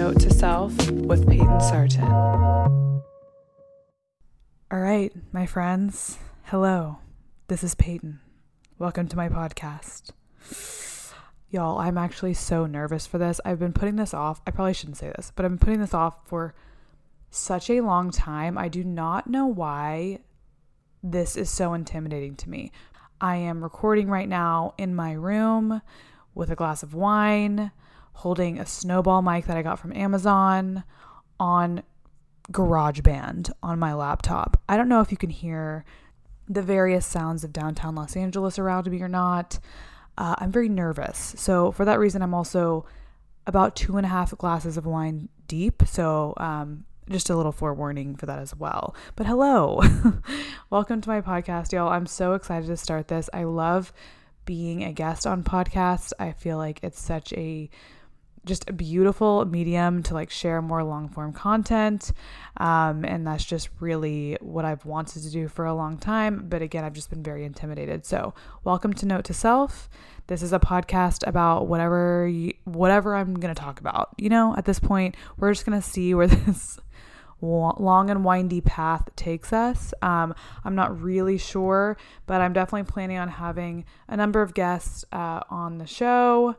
Note to Self with Peyton Sarton. All right, my friends. Hello. This is Peyton. Welcome to my podcast. Y'all, I'm actually so nervous for this. I've been putting this off. I probably shouldn't say this, but I've been putting this off for such a long time. I do not know why this is so intimidating to me. I am recording right now in my room with a glass of wine holding a snowball mic that I got from Amazon on GarageBand on my laptop. I don't know if you can hear the various sounds of downtown Los Angeles around me or not. Uh, I'm very nervous. So, for that reason, I'm also about two and a half glasses of wine deep. So, um, just a little forewarning for that as well. But hello, welcome to my podcast, y'all. I'm so excited to start this. I love being a guest on podcasts. I feel like it's such a just a beautiful medium to like share more long form content. Um, and that's just really what I've wanted to do for a long time. But again, I've just been very intimidated. So, welcome to Note to Self. This is a podcast about whatever you, whatever I'm going to talk about. You know, at this point, we're just going to see where this long and windy path takes us. Um, I'm not really sure, but I'm definitely planning on having a number of guests uh, on the show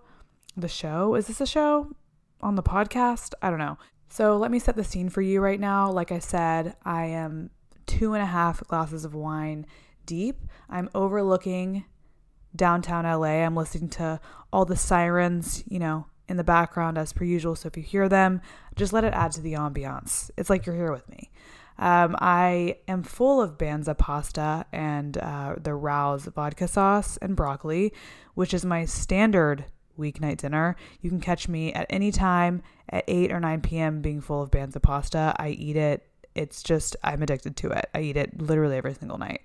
the show. Is this a show on the podcast? I don't know. So let me set the scene for you right now. Like I said, I am two and a half glasses of wine deep. I'm overlooking downtown LA. I'm listening to all the sirens, you know, in the background as per usual. So if you hear them, just let it add to the ambiance. It's like you're here with me. Um, I am full of Banza pasta and uh, the Rao's vodka sauce and broccoli, which is my standard weeknight dinner. You can catch me at any time at 8 or 9 p.m. being full of Banza pasta. I eat it. It's just, I'm addicted to it. I eat it literally every single night.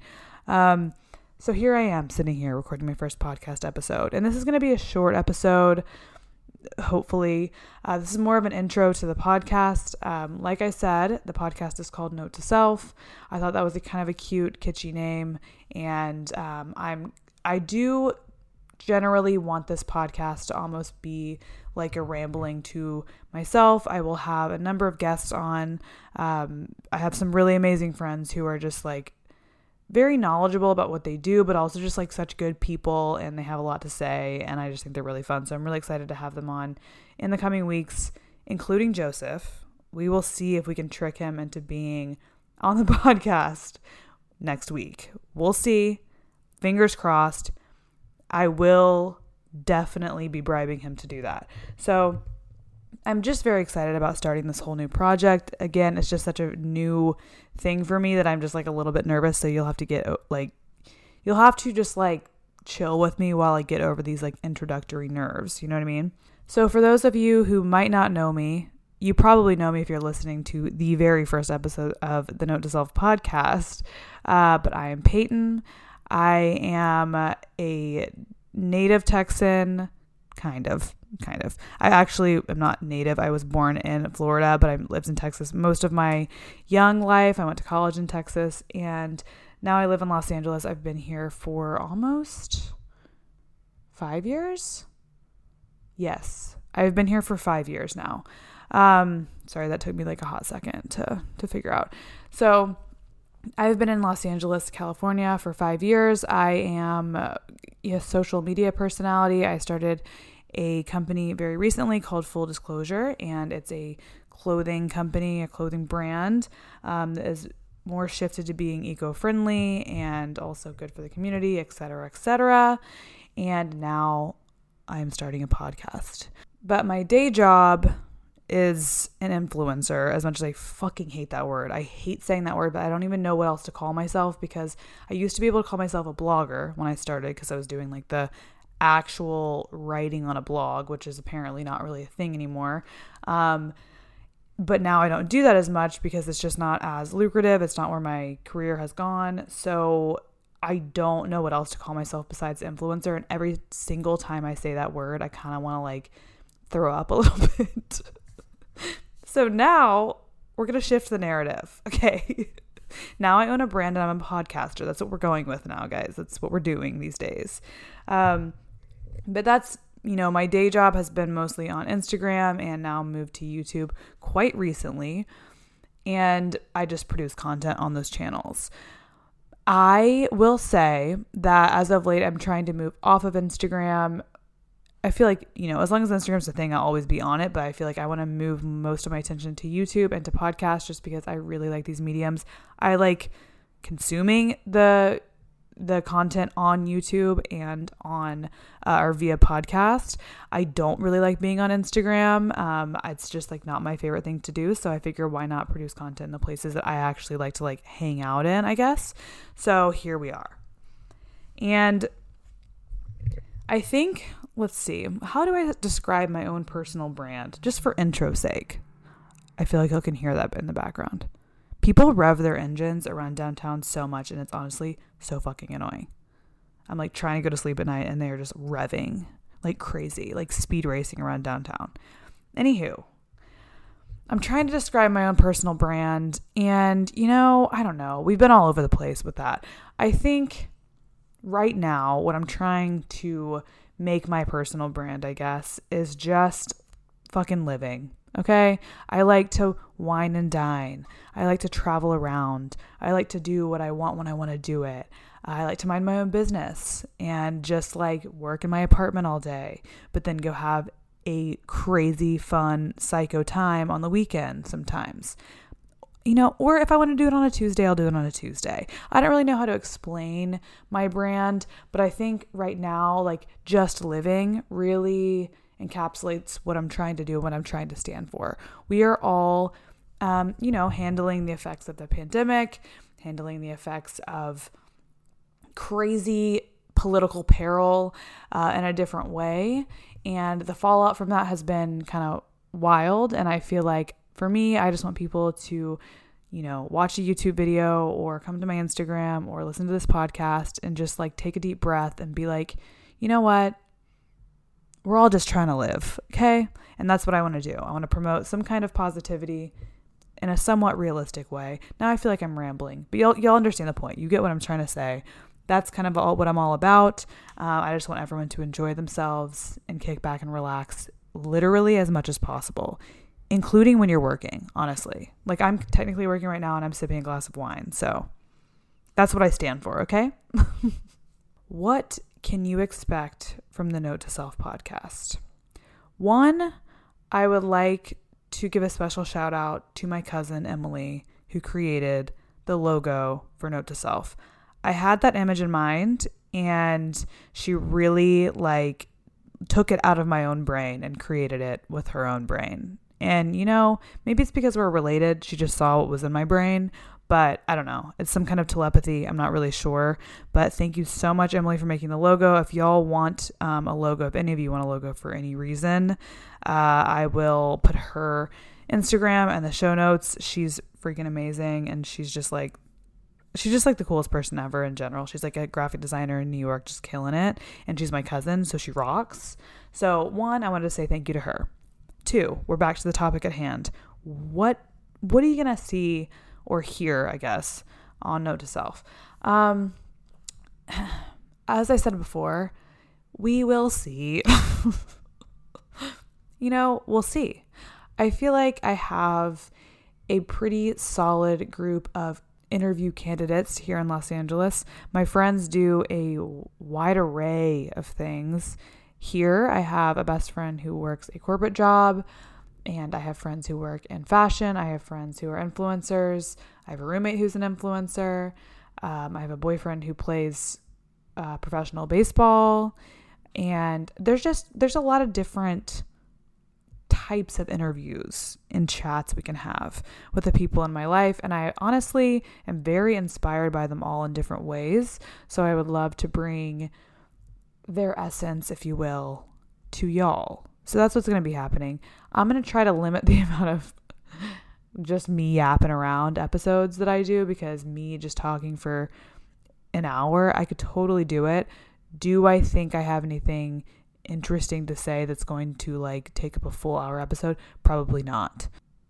Um, so here I am sitting here recording my first podcast episode. And this is going to be a short episode, hopefully. Uh, this is more of an intro to the podcast. Um, like I said, the podcast is called Note to Self. I thought that was a kind of a cute, kitschy name. And um, I'm I do generally want this podcast to almost be like a rambling to myself. I will have a number of guests on. Um, I have some really amazing friends who are just like very knowledgeable about what they do, but also just like such good people and they have a lot to say. And I just think they're really fun. So I'm really excited to have them on in the coming weeks, including Joseph. We will see if we can trick him into being on the podcast next week. We'll see. Fingers crossed. I will definitely be bribing him to do that. So I'm just very excited about starting this whole new project. Again, it's just such a new thing for me that I'm just like a little bit nervous. So you'll have to get like, you'll have to just like chill with me while I get over these like introductory nerves. You know what I mean? So for those of you who might not know me, you probably know me if you're listening to the very first episode of the Note to Self podcast. Uh, but I am Peyton. I am a native Texan, kind of, kind of. I actually am not native. I was born in Florida, but I lived in Texas most of my young life. I went to college in Texas, and now I live in Los Angeles. I've been here for almost five years. Yes, I've been here for five years now. Um, sorry, that took me like a hot second to to figure out. So I've been in Los Angeles, California for five years. I am a social media personality. I started a company very recently called Full Disclosure, and it's a clothing company, a clothing brand um, that is more shifted to being eco-friendly and also good for the community, et cetera, et cetera. And now I'm starting a podcast. But my day job is an influencer as much as I fucking hate that word. I hate saying that word, but I don't even know what else to call myself because I used to be able to call myself a blogger when I started because I was doing like the actual writing on a blog, which is apparently not really a thing anymore. Um, but now I don't do that as much because it's just not as lucrative. It's not where my career has gone. So I don't know what else to call myself besides influencer. And every single time I say that word, I kind of want to like throw up a little bit. so now we're going to shift the narrative. Okay. now I own a brand and I'm a podcaster. That's what we're going with now, guys. That's what we're doing these days. Um, but that's you know, my day job has been mostly on Instagram and now moved to YouTube quite recently. And I just produce content on those channels. I will say that as of late, I'm trying to move off of Instagram. I feel like, you know, as long as Instagram's a thing, I'll always be on it. But I feel like I want to move most of my attention to YouTube and to podcasts just because I really like these mediums. I like consuming the the content on YouTube and on uh, or via podcast. I don't really like being on Instagram. Um, it's just like not my favorite thing to do. So I figure why not produce content in the places that I actually like to like hang out in, I guess. So here we are. And I think, let's see, how do I describe my own personal brand just for intro sake? I feel like I can hear that in the background. People rev their engines around downtown so much, and it's honestly so fucking annoying. I'm like trying to go to sleep at night, and they're just revving like crazy, like speed racing around downtown. Anywho, I'm trying to describe my own personal brand, and you know, I don't know. We've been all over the place with that. I think right now, what I'm trying to make my personal brand, I guess, is just fucking living. Okay. I like to wine and dine. I like to travel around. I like to do what I want when I want to do it. I like to mind my own business and just like work in my apartment all day, but then go have a crazy, fun, psycho time on the weekend sometimes. You know, or if I want to do it on a Tuesday, I'll do it on a Tuesday. I don't really know how to explain my brand, but I think right now, like just living really encapsulates what I'm trying to do, and what I'm trying to stand for. We are all, um, you know, handling the effects of the pandemic, handling the effects of crazy political peril uh, in a different way. And the fallout from that has been kind of wild. And I feel like for me, I just want people to, you know, watch a YouTube video or come to my Instagram or listen to this podcast and just like take a deep breath and be like, you know what? we're all just trying to live, okay? And that's what I want to do. I want to promote some kind of positivity in a somewhat realistic way. Now I feel like I'm rambling, but y'all, you'll understand the point. You get what I'm trying to say. That's kind of all what I'm all about. Uh, I just want everyone to enjoy themselves and kick back and relax, literally as much as possible, including when you're working. Honestly, like I'm technically working right now and I'm sipping a glass of wine, so that's what I stand for. Okay. what can you expect from the Note to Self podcast? One, I would like to give a special shout out to my cousin Emily, who created the logo for Note to Self. I had that image in mind and she really like took it out of my own brain and created it with her own brain. And you know, maybe it's because we're related. She just saw what was in my brain, but I don't know. It's some kind of telepathy. I'm not really sure. But thank you so much, Emily, for making the logo. If y'all want um, a logo, if any of you want a logo for any reason, uh, I will put her Instagram and the show notes. She's freaking amazing. And she's just like, she's just like the coolest person ever in general. She's like a graphic designer in New York, just killing it. And she's my cousin, so she rocks. So, one, I wanted to say thank you to her. Two, we're back to the topic at hand. What what are you gonna see or hear, I guess, on Note to Self. Um, as I said before, we will see. you know, we'll see. I feel like I have a pretty solid group of interview candidates here in Los Angeles. My friends do a wide array of things. Here, I have a best friend who works a corporate job, and I have friends who work in fashion. I have friends who are influencers. I have a roommate who's an influencer. Um, I have a boyfriend who plays uh, professional baseball, and there's just there's a lot of different types of interviews and chats we can have with the people in my life. And I honestly am very inspired by them all in different ways. So I would love to bring their essence, if you will, to y'all. So that's what's going to be happening. I'm going to try to limit the amount of just me yapping around episodes that I do because me just talking for an hour, I could totally do it. Do I think I have anything interesting to say that's going to like take up a full hour episode? Probably not.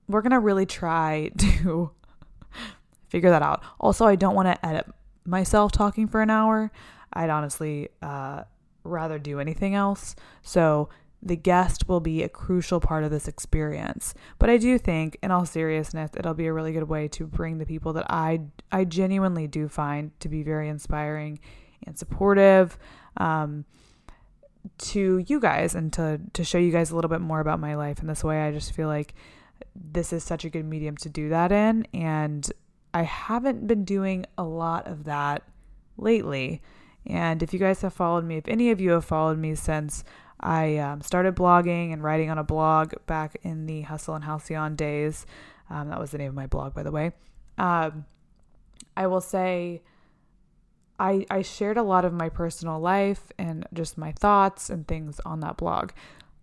We're going to really try to figure that out. Also, I don't want to edit myself talking for an hour. I'd honestly uh, rather do anything else. So the guest will be a crucial part of this experience. But I do think, in all seriousness, it'll be a really good way to bring the people that I I genuinely do find to be very inspiring and supportive. Um, to you guys and to to show you guys a little bit more about my life in this way i just feel like this is such a good medium to do that in and i haven't been doing a lot of that lately and if you guys have followed me if any of you have followed me since i um, started blogging and writing on a blog back in the hustle and halcyon days um, that was the name of my blog by the way um, i will say I, I shared a lot of my personal life and just my thoughts and things on that blog.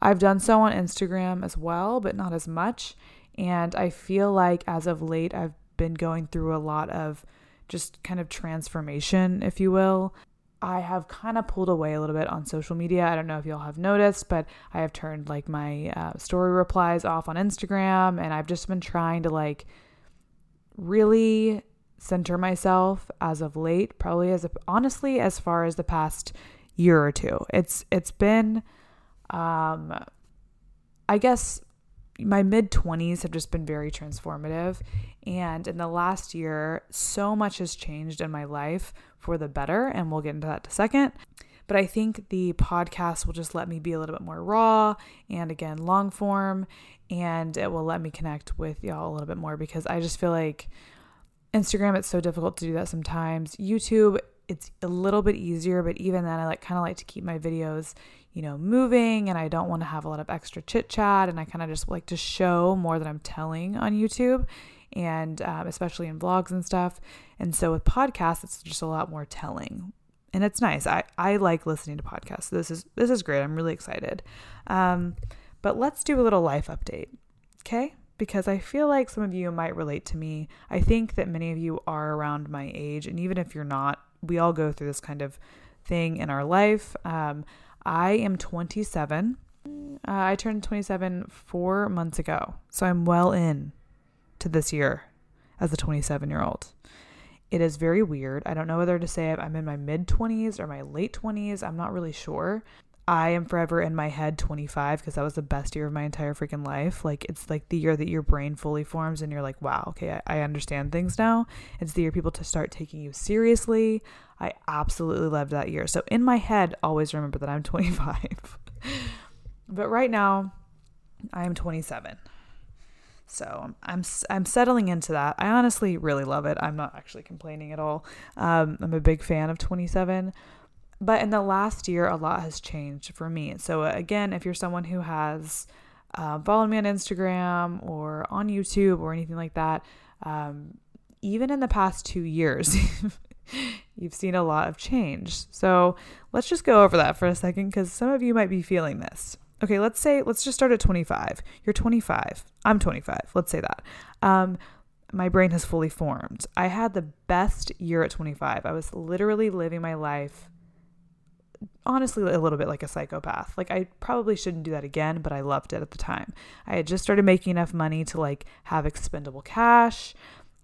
I've done so on Instagram as well, but not as much. And I feel like as of late, I've been going through a lot of just kind of transformation, if you will. I have kind of pulled away a little bit on social media. I don't know if y'all have noticed, but I have turned like my uh, story replies off on Instagram, and I've just been trying to like really center myself as of late, probably as honestly as far as the past year or two. It's it's been um I guess my mid 20s have just been very transformative and in the last year so much has changed in my life for the better and we'll get into that in a second. But I think the podcast will just let me be a little bit more raw and again long form and it will let me connect with y'all a little bit more because I just feel like Instagram, it's so difficult to do that sometimes. YouTube, it's a little bit easier, but even then, I like kind of like to keep my videos, you know, moving, and I don't want to have a lot of extra chit chat, and I kind of just like to show more than I'm telling on YouTube, and um, especially in vlogs and stuff. And so with podcasts, it's just a lot more telling, and it's nice. I I like listening to podcasts. This is this is great. I'm really excited. Um, but let's do a little life update, okay? because I feel like some of you might relate to me. I think that many of you are around my age, and even if you're not, we all go through this kind of thing in our life. Um, I am 27. Uh, I turned 27 four months ago, so I'm well in to this year as a 27 year old. It is very weird. I don't know whether to say I'm in my mid 20s or my late 20s. I'm not really sure. I am forever in my head 25 because that was the best year of my entire freaking life. Like, it's like the year that your brain fully forms and you're like, wow, okay, I, I understand things now. It's the year people to start taking you seriously. I absolutely loved that year. So, in my head, always remember that I'm 25. but right now, I am 27. So I'm I'm settling into that. I honestly really love it. I'm not actually complaining at all. Um, I'm a big fan of 27. But in the last year, a lot has changed for me. So, again, if you're someone who has uh, followed me on Instagram or on YouTube or anything like that, um, even in the past two years, you've seen a lot of change. So, let's just go over that for a second because some of you might be feeling this. Okay, let's say, let's just start at 25. You're 25. I'm 25. Let's say that. Um, my brain has fully formed. I had the best year at 25. I was literally living my life honestly a little bit like a psychopath. Like I probably shouldn't do that again, but I loved it at the time. I had just started making enough money to like have expendable cash.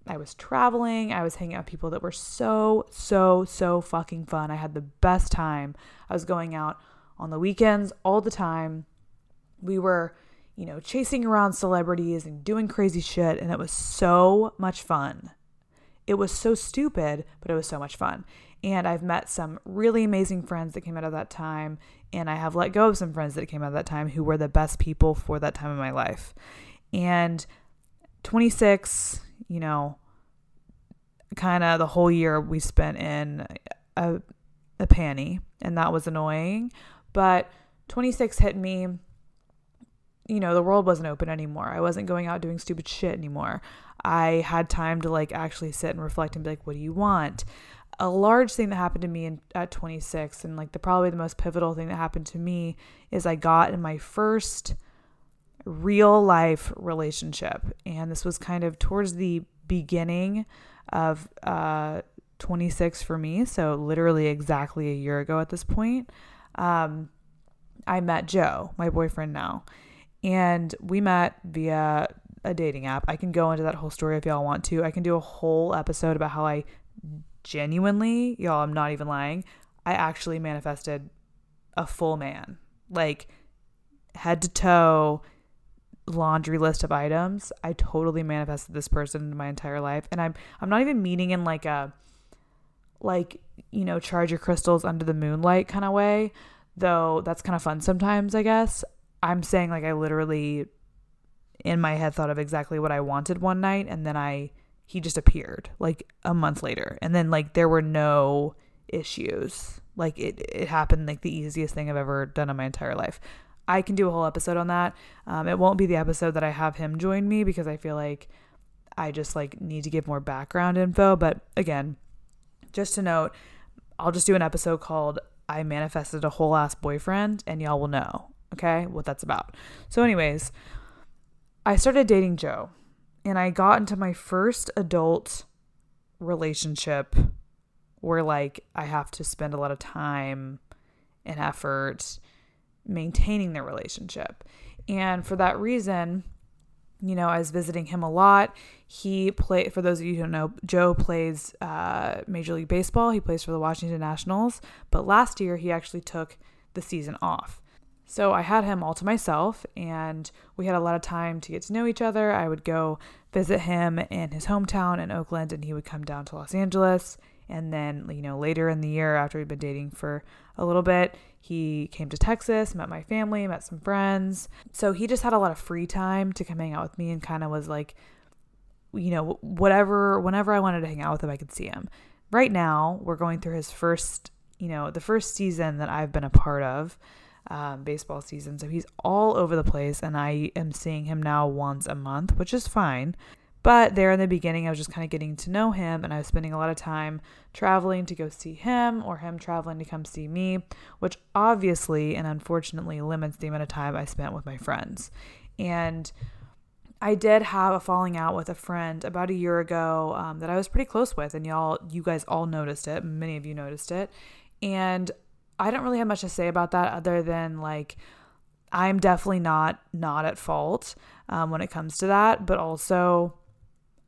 I was traveling. I was hanging out with people that were so so so fucking fun. I had the best time. I was going out on the weekends all the time. We were, you know, chasing around celebrities and doing crazy shit and it was so much fun it was so stupid, but it was so much fun. And I've met some really amazing friends that came out of that time. And I have let go of some friends that came out of that time who were the best people for that time of my life. And 26, you know, kind of the whole year we spent in a, a panty, and that was annoying. But 26 hit me. You know, the world wasn't open anymore. I wasn't going out doing stupid shit anymore. I had time to like actually sit and reflect and be like, what do you want? A large thing that happened to me in, at 26, and like the probably the most pivotal thing that happened to me is I got in my first real life relationship. And this was kind of towards the beginning of uh, 26 for me. So, literally exactly a year ago at this point, um, I met Joe, my boyfriend now. And we met via a dating app. I can go into that whole story if y'all want to. I can do a whole episode about how I genuinely, y'all, I'm not even lying, I actually manifested a full man. Like, head to toe, laundry list of items. I totally manifested this person in my entire life. And I'm I'm not even meaning in like a like, you know, charge your crystals under the moonlight kind of way, though that's kind of fun sometimes, I guess. I'm saying like I literally in my head thought of exactly what I wanted one night and then I he just appeared like a month later. And then like there were no issues. Like it it happened like the easiest thing I've ever done in my entire life. I can do a whole episode on that. Um, it won't be the episode that I have him join me because I feel like I just like need to give more background info. But again, just to note, I'll just do an episode called I Manifested a Whole Ass Boyfriend and y'all will know, okay, what that's about. So, anyways, I started dating Joe and I got into my first adult relationship where like I have to spend a lot of time and effort maintaining the relationship. And for that reason, you know, I was visiting him a lot. He played, for those of you who don't know, Joe plays uh, Major League Baseball. He plays for the Washington Nationals. But last year, he actually took the season off. So I had him all to myself, and we had a lot of time to get to know each other. I would go visit him in his hometown in Oakland, and he would come down to Los Angeles. And then, you know, later in the year, after we'd been dating for a little bit, he came to Texas, met my family, met some friends. So he just had a lot of free time to come hang out with me and kind of was like, you know, whatever, whenever I wanted to hang out with him, I could see him. Right now, we're going through his first, you know, the first season that I've been a part of, um, baseball season. So he's all over the place, and I am seeing him now once a month, which is fine. But there in the beginning, I was just kind of getting to know him, and I was spending a lot of time traveling to go see him or him traveling to come see me, which obviously and unfortunately limits the amount of time I spent with my friends. And I did have a falling out with a friend about a year ago um, that I was pretty close with, and y'all, you guys all noticed it. Many of you noticed it, and I don't really have much to say about that other than like I'm definitely not not at fault um, when it comes to that, but also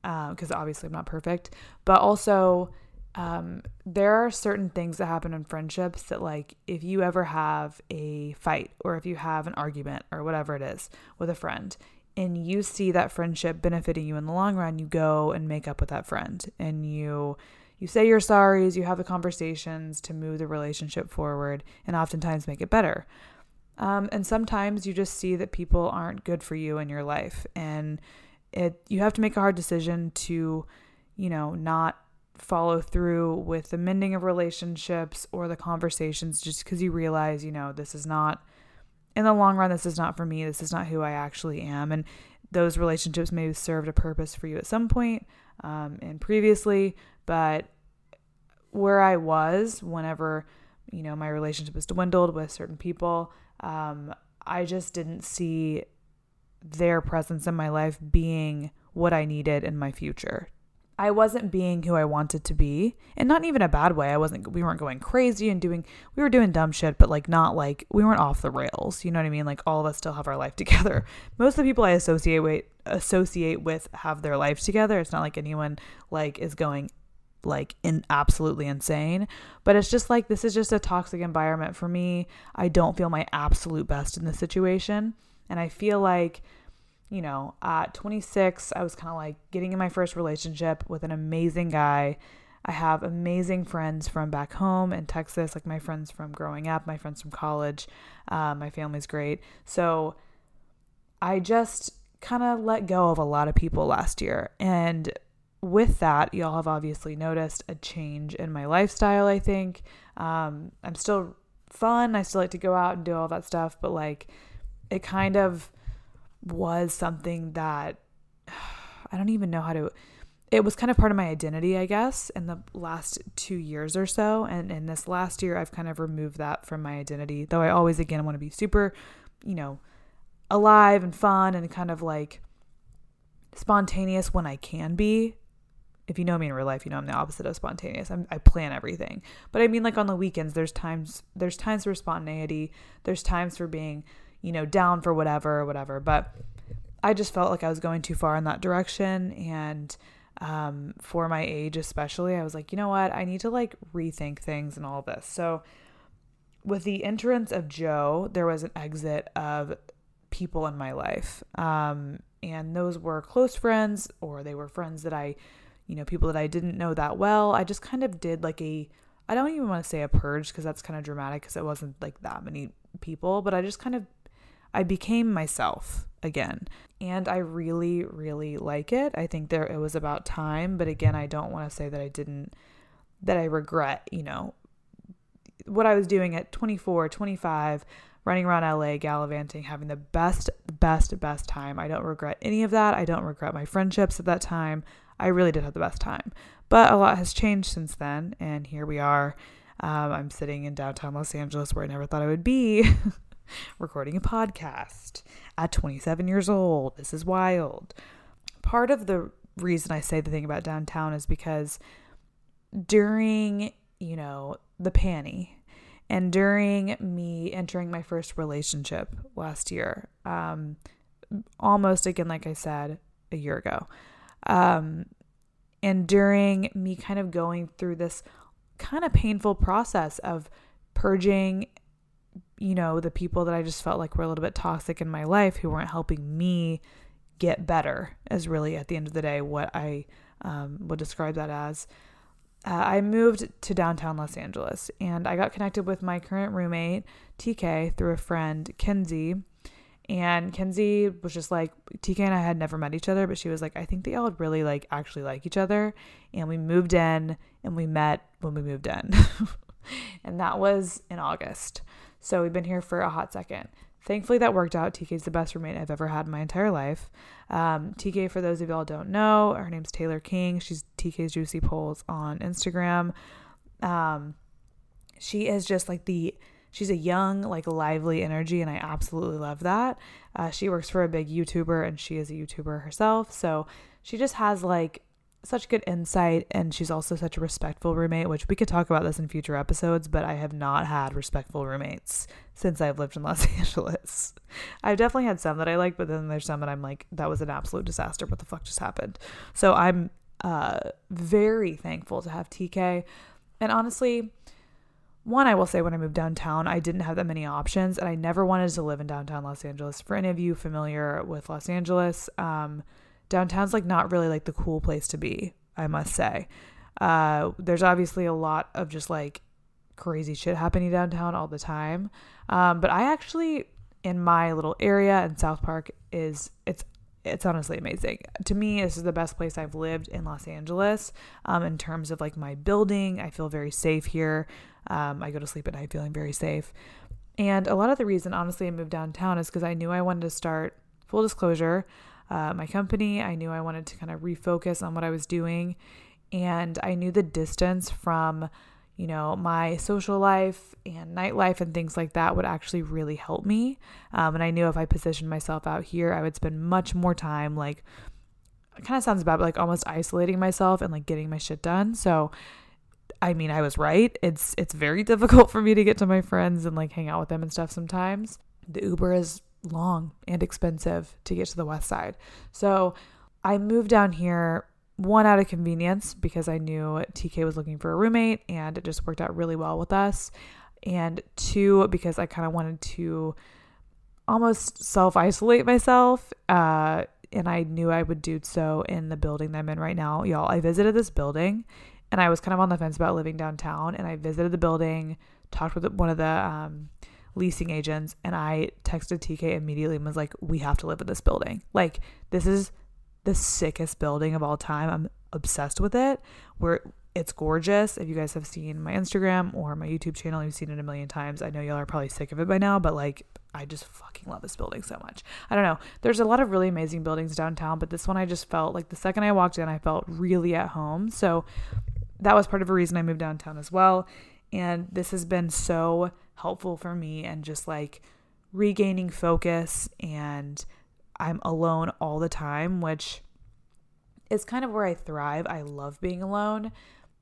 because um, obviously I'm not perfect, but also um, there are certain things that happen in friendships that, like, if you ever have a fight or if you have an argument or whatever it is with a friend, and you see that friendship benefiting you in the long run, you go and make up with that friend and you you say your sorries, you have the conversations to move the relationship forward and oftentimes make it better. Um, and sometimes you just see that people aren't good for you in your life and it you have to make a hard decision to, you know, not follow through with the mending of relationships or the conversations just because you realize, you know, this is not in the long run this is not for me. This is not who I actually am and those relationships may have served a purpose for you at some point um, and previously, but where I was whenever you know my relationship was dwindled with certain people, um, I just didn't see their presence in my life being what I needed in my future. I wasn't being who I wanted to be, and not even a bad way. I wasn't we weren't going crazy and doing we were doing dumb shit, but like not like we weren't off the rails. You know what I mean? Like all of us still have our life together. Most of the people I associate with associate with have their life together. It's not like anyone like is going like in absolutely insane but it's just like this is just a toxic environment for me i don't feel my absolute best in this situation and I feel like, you know, at 26, I was kind of like getting in my first relationship with an amazing guy. I have amazing friends from back home in Texas, like my friends from growing up, my friends from college. Uh, my family's great. So I just kind of let go of a lot of people last year. And with that, y'all have obviously noticed a change in my lifestyle, I think. Um, I'm still fun. I still like to go out and do all that stuff, but like it kind of was something that I don't even know how to it was kind of part of my identity, I guess, in the last two years or so. And in this last year, I've kind of removed that from my identity, though I always, again, want to be super, you know, alive and fun and kind of like spontaneous when I can be. If you know me in real life, you know I'm the opposite of spontaneous. I'm, I plan everything, but I mean like on the weekends, there's times there's times for spontaneity. There's times for being, you know, down for whatever or whatever. But I just felt like I was going too far in that direction, and um, for my age especially, I was like, you know what, I need to like rethink things and all this. So with the entrance of Joe, there was an exit of people in my life. Um, and those were close friends or they were friends that I, you know, people that I didn't know that well. I just kind of did like a, I don't even want to say a purge because that's kind of dramatic because it wasn't like that many people, but I just kind of, I became myself again. And I really, really like it. I think there, it was about time. But again, I don't want to say that I didn't, that I regret, you know, what I was doing at 24, 25 running around LA, gallivanting, having the best, best, best time. I don't regret any of that. I don't regret my friendships at that time. I really did have the best time. But a lot has changed since then, and here we are. Um, I'm sitting in downtown Los Angeles where I never thought I would be, recording a podcast at 27 years old. This is wild. Part of the reason I say the thing about downtown is because during, you know, the panty, and during me entering my first relationship last year, um, almost again, like I said, a year ago, um, and during me kind of going through this kind of painful process of purging, you know, the people that I just felt like were a little bit toxic in my life who weren't helping me get better, is really at the end of the day what I um, would describe that as uh, I moved to downtown Los Angeles and I got connected with my current roommate, TK, through a friend, Kenzie. And Kenzie was just like, TK and I had never met each other, but she was like, I think they all really like actually like each other. And we moved in and we met when we moved in. and that was in August. So we've been here for a hot second thankfully that worked out. TK's the best roommate I've ever had in my entire life. Um, TK, for those of y'all don't know, her name's Taylor King. She's TK's Juicy Polls on Instagram. Um, she is just like the she's a young like lively energy and i absolutely love that. Uh, she works for a big youtuber and she is a youtuber herself. So she just has like such good insight and she's also such a respectful roommate which we could talk about this in future episodes but i have not had respectful roommates since i've lived in los angeles. I've definitely had some that i like but then there's some that i'm like that was an absolute disaster. What the fuck just happened? So i'm uh very thankful to have tk and honestly one i will say when i moved downtown i didn't have that many options and i never wanted to live in downtown los angeles for any of you familiar with los angeles um downtown's like not really like the cool place to be, I must say. Uh, there's obviously a lot of just like crazy shit happening downtown all the time. Um, but I actually in my little area in South Park is it's it's honestly amazing. To me, this is the best place I've lived in Los Angeles. Um, in terms of like my building, I feel very safe here. Um, I go to sleep at night feeling very safe. And a lot of the reason, honestly, I moved downtown is because I knew I wanted to start. Full disclosure, uh, my company. I knew I wanted to kind of refocus on what I was doing. And I knew the distance from, you know, my social life and nightlife and things like that would actually really help me. Um, and I knew if I positioned myself out here, I would spend much more time like, it kind of sounds bad, but like almost isolating myself and like getting my shit done. So, I mean, I was right. It's it's very difficult for me to get to my friends and like hang out with them and stuff sometimes. The Uber is long and expensive to get to the west side. So I moved down here one out of convenience because I knew TK was looking for a roommate and it just worked out really well with us. And two, because I kind of wanted to almost self isolate myself. Uh, and I knew I would do so in the building that I'm in right now. Y'all, I visited this building and I was kind of on the fence about living downtown. And I visited the building, talked with one of the um, leasing agents, and I texted TK immediately and was like, We have to live in this building. Like, this is the sickest building of all time. I'm obsessed with it. We're it's gorgeous. If you guys have seen my Instagram or my YouTube channel, you've seen it a million times. I know y'all are probably sick of it by now, but like I just fucking love this building so much. I don't know. There's a lot of really amazing buildings downtown, but this one I just felt like the second I walked in, I felt really at home. So that was part of a reason I moved downtown as well. And this has been so helpful for me and just like regaining focus and I'm alone all the time, which is kind of where I thrive. I love being alone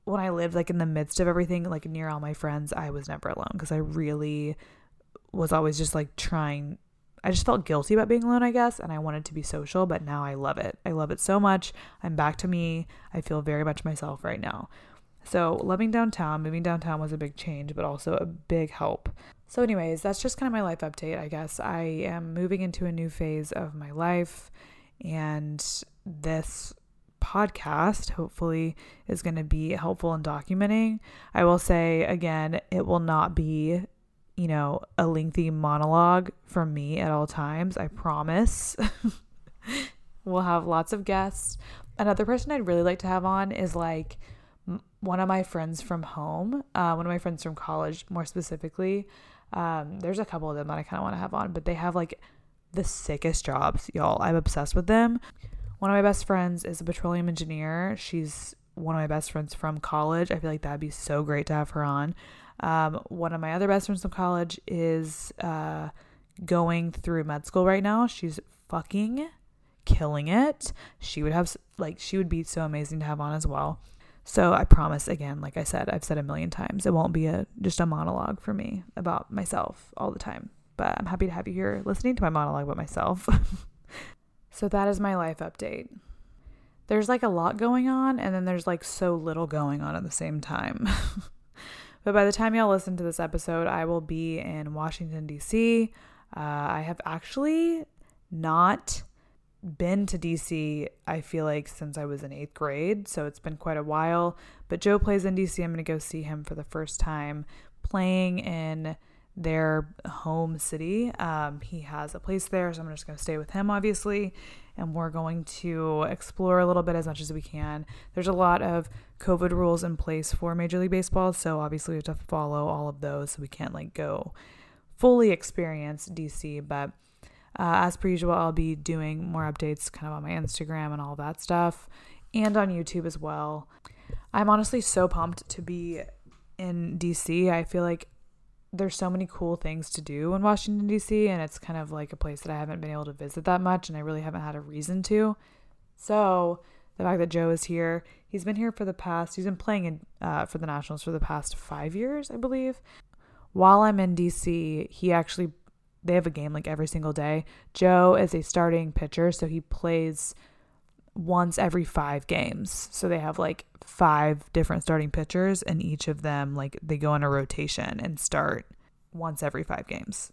when I lived like in the midst of everything, like near all my friends, I was never alone because I really was always just like trying. I just felt guilty about being alone, I guess, and I wanted to be social, but now I love it. I love it so much. I'm back to me. I feel very much myself right now. So, loving downtown, moving downtown was a big change, but also a big help. So, anyways, that's just kind of my life update, I guess. I am moving into a new phase of my life, and this podcast hopefully is going to be helpful in documenting. I will say again, it will not be, you know, a lengthy monologue from me at all times. I promise. we'll have lots of guests. Another person I'd really like to have on is like one of my friends from home, uh, one of my friends from college, more specifically. Um, there's a couple of them that I kind of want to have on, but they have like the sickest jobs, y'all. I'm obsessed with them. One of my best friends is a petroleum engineer. She's one of my best friends from college. I feel like that'd be so great to have her on. Um, one of my other best friends from college is uh, going through med school right now. She's fucking killing it. She would have, like, she would be so amazing to have on as well. So I promise again, like I said, I've said a million times, it won't be a just a monologue for me about myself all the time. But I'm happy to have you here listening to my monologue about myself. So that is my life update. There's like a lot going on, and then there's like so little going on at the same time. but by the time y'all listen to this episode, I will be in Washington, D.C. Uh, I have actually not been to DC, I feel like, since I was in eighth grade. So it's been quite a while. But Joe plays in DC. I'm going to go see him for the first time playing in their home city. Um, he has a place there, so I'm just going to stay with him, obviously, and we're going to explore a little bit as much as we can. There's a lot of COVID rules in place for Major League Baseball, so obviously we have to follow all of those, so we can't like go fully experience DC, but. Uh, as per usual, I'll be doing more updates kind of on my Instagram and all that stuff and on YouTube as well. I'm honestly so pumped to be in DC. I feel like there's so many cool things to do in Washington D.C. and it's kind of like a place that I haven't been able to visit that much and I really haven't had a reason to. So the fact that Joe is here, he's been here for the past, he's been playing in, uh, for the Nationals for the past five years, I believe. While I'm in D.C., he actually they have a game like every single day. Joe is a starting pitcher, so he plays once every five games. So they have like five different starting pitchers, and each of them, like, they go on a rotation and start once every five games.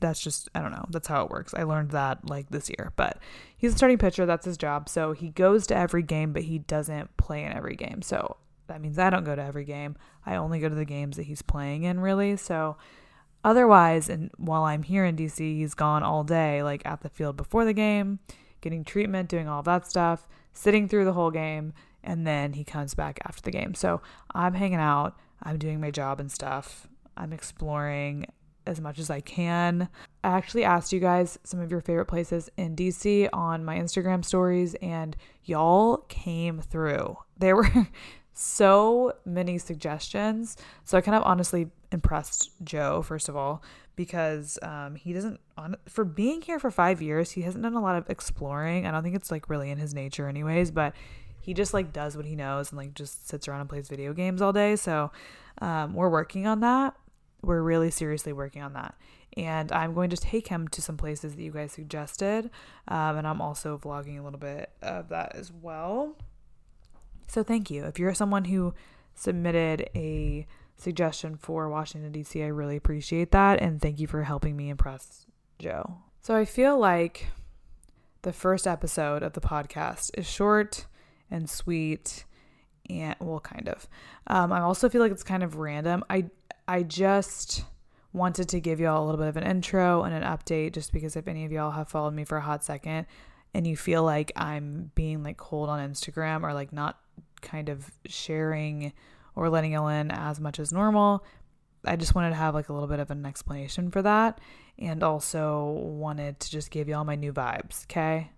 That's just, I don't know. That's how it works. I learned that like this year, but he's a starting pitcher. That's his job. So he goes to every game, but he doesn't play in every game. So that means I don't go to every game. I only go to the games that he's playing in, really. So otherwise, and while I'm here in DC, he's gone all day, like at the field before the game getting treatment, doing all that stuff, sitting through the whole game, and then he comes back after the game. So I'm hanging out, I'm doing my job and stuff, I'm exploring as much as I can. I actually asked you guys some of your favorite places in DC on my Instagram stories, and y'all came through. There were so many suggestions. So I kind of honestly impressed Joe, first of all, because um, he doesn't on for being here for five years he hasn't done a lot of exploring. I don't think it's like really in his nature anyways but he just like does what he knows and like just sits around and plays video games all day. So um, we're working on that. We're really seriously working on that. And i'm going to take him to some places that you guys suggested um, and i'm also vlogging a little bit of that as well so thank you if you're someone who submitted a suggestion for Washington, D.C. I really appreciate that. And thank you for helping me impress Joe. So I feel like the first episode of the podcast is short and sweet and well kind of um, i also feel like it's kind of random i i just wanted to give y'all a little bit of an intro and an update just because if any of y'all have followed me for a hot second and you feel like i'm being like cold on instagram or like not kind of sharing or letting in as much as normal i just wanted to have like a little bit of an explanation for that and also wanted to just give y'all my new vibes okay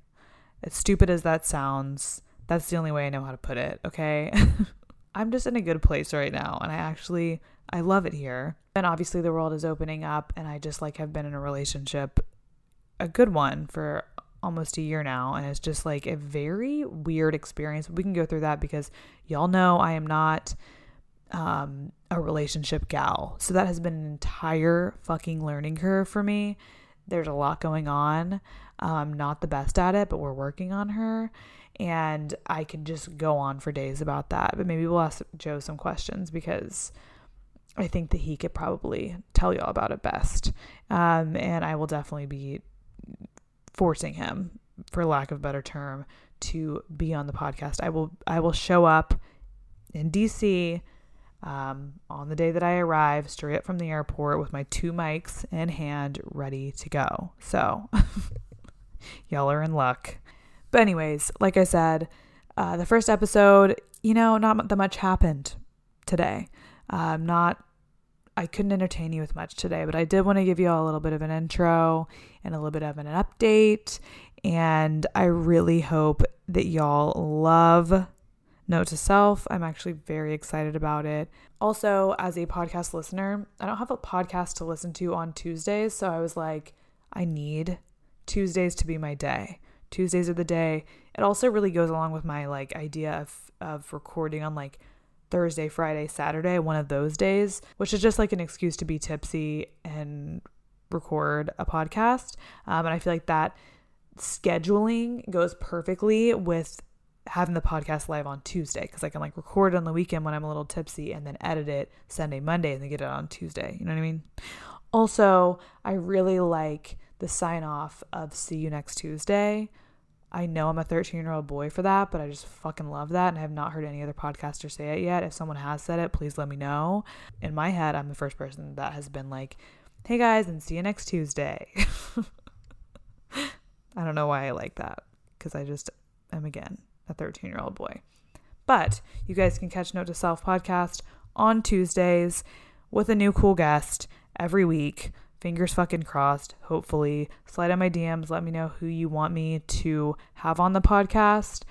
as stupid as that sounds that's the only way I know how to put it, okay? I'm just in a good place right now and I actually I love it here. And obviously the world is opening up and I just like have been in a relationship a good one for almost a year now and it's just like a very weird experience. We can go through that because y'all know I am not um a relationship gal. So that has been an entire fucking learning curve for me. There's a lot going on. I'm not the best at it, but we're working on her and I can just go on for days about that. But maybe we'll ask Joe some questions because I think that he could probably tell y'all about it best. Um, and I will definitely be forcing him, for lack of a better term, to be on the podcast. I will I will show up in DC um, on the day that I arrive, straight up from the airport with my two mics in hand, ready to go. So y'all are in luck. But, anyways, like I said, uh, the first episode, you know, not that much happened today. Um, not, I couldn't entertain you with much today, but I did want to give you all a little bit of an intro and a little bit of an update. And I really hope that y'all love Note to Self. I'm actually very excited about it. Also, as a podcast listener, I don't have a podcast to listen to on Tuesdays. So I was like, I need Tuesdays to be my day. Tuesdays are the day. It also really goes along with my like idea of of recording on like Thursday, Friday, Saturday, one of those days, which is just like an excuse to be tipsy and record a podcast. Um, and I feel like that scheduling goes perfectly with having the podcast live on Tuesday because I can like record on the weekend when I'm a little tipsy and then edit it Sunday, Monday, and then get it on Tuesday. You know what I mean? Also, I really like the sign off of see you next Tuesday. I know I'm a 13 year old boy for that, but I just fucking love that. And I have not heard any other podcaster say it yet. If someone has said it, please let me know. In my head, I'm the first person that has been like, hey guys, and see you next Tuesday. I don't know why I like that because I just am, again, a 13 year old boy. But you guys can catch Note to Self podcast on Tuesdays with a new cool guest every week fingers fucking crossed, hopefully. Slide on my DMs, let me know who you want me to have on the podcast.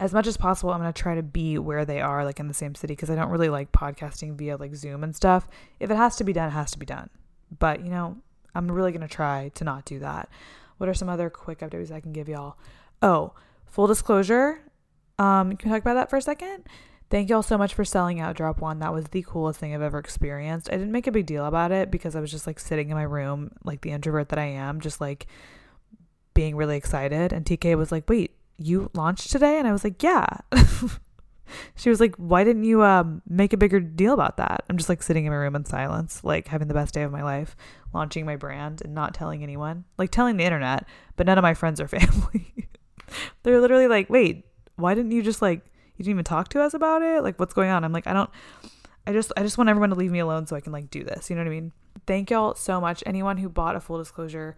As much as possible, I'm going to try to be where they are, like in the same city, because I don't really like podcasting via like Zoom and stuff. If it has to be done, it has to be done. But, you know, I'm really going to try to not do that. What are some other quick updates I can give y'all? Oh, full disclosure. Um, can we talk about that for a second? Thank y'all so much for selling out Drop One. That was the coolest thing I've ever experienced. I didn't make a big deal about it because I was just like sitting in my room, like the introvert that I am, just like being really excited. And TK was like, Wait, you launched today? And I was like, Yeah. she was like, Why didn't you um, make a bigger deal about that? I'm just like sitting in my room in silence, like having the best day of my life, launching my brand and not telling anyone, like telling the internet, but none of my friends or family. They're literally like, Wait, why didn't you just like you didn't even talk to us about it? Like what's going on? I'm like i don't i just i just want everyone to leave me alone so i can like do this you know what i mean? Thank y'all so much. Anyone who bought a full disclosure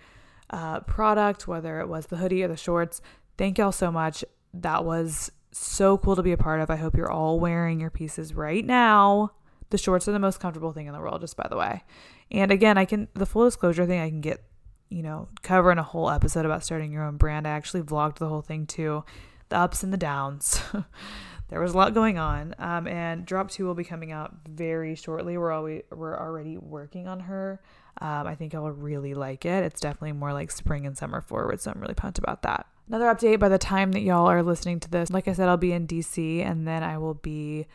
uh, product whether it was the hoodie or the shorts thank y'all so much. That was so cool to be a part of. I hope you're all wearing your pieces right now. The shorts are the most comfortable thing in the world just by the way. And again i can the full disclosure thing i can get you know cover in a whole episode about starting your own brand. I actually vlogged the whole thing too. The ups and the downs there was a lot going on. Um, and Drop Two will be coming out very shortly. We're always we're already working on her. Um, I think I'll really like it. It's definitely more like spring and summer forward, so I'm really pumped about that. Another update by the time that y'all are listening to this, like I said, I'll be in DC and then I will be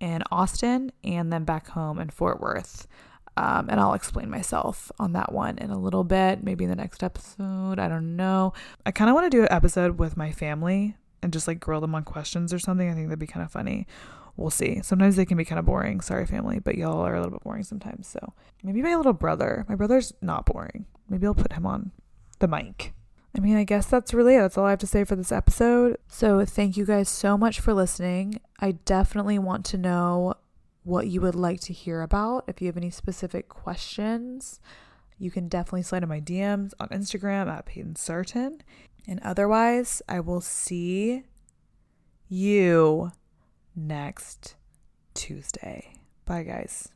in Austin and then back home in Fort Worth. Um, and I'll explain myself on that one in a little bit, maybe in the next episode. I don't know. I kind of want to do an episode with my family and just like grill them on questions or something. I think that'd be kind of funny. We'll see. Sometimes they can be kind of boring. Sorry, family, but y'all are a little bit boring sometimes. So maybe my little brother. My brother's not boring. Maybe I'll put him on the mic. I mean, I guess that's really it. That's all I have to say for this episode. So, thank you guys so much for listening. I definitely want to know what you would like to hear about. If you have any specific questions, you can definitely slide in my DMs on Instagram at Payton Sartain. And otherwise, I will see you next Tuesday. Bye, guys.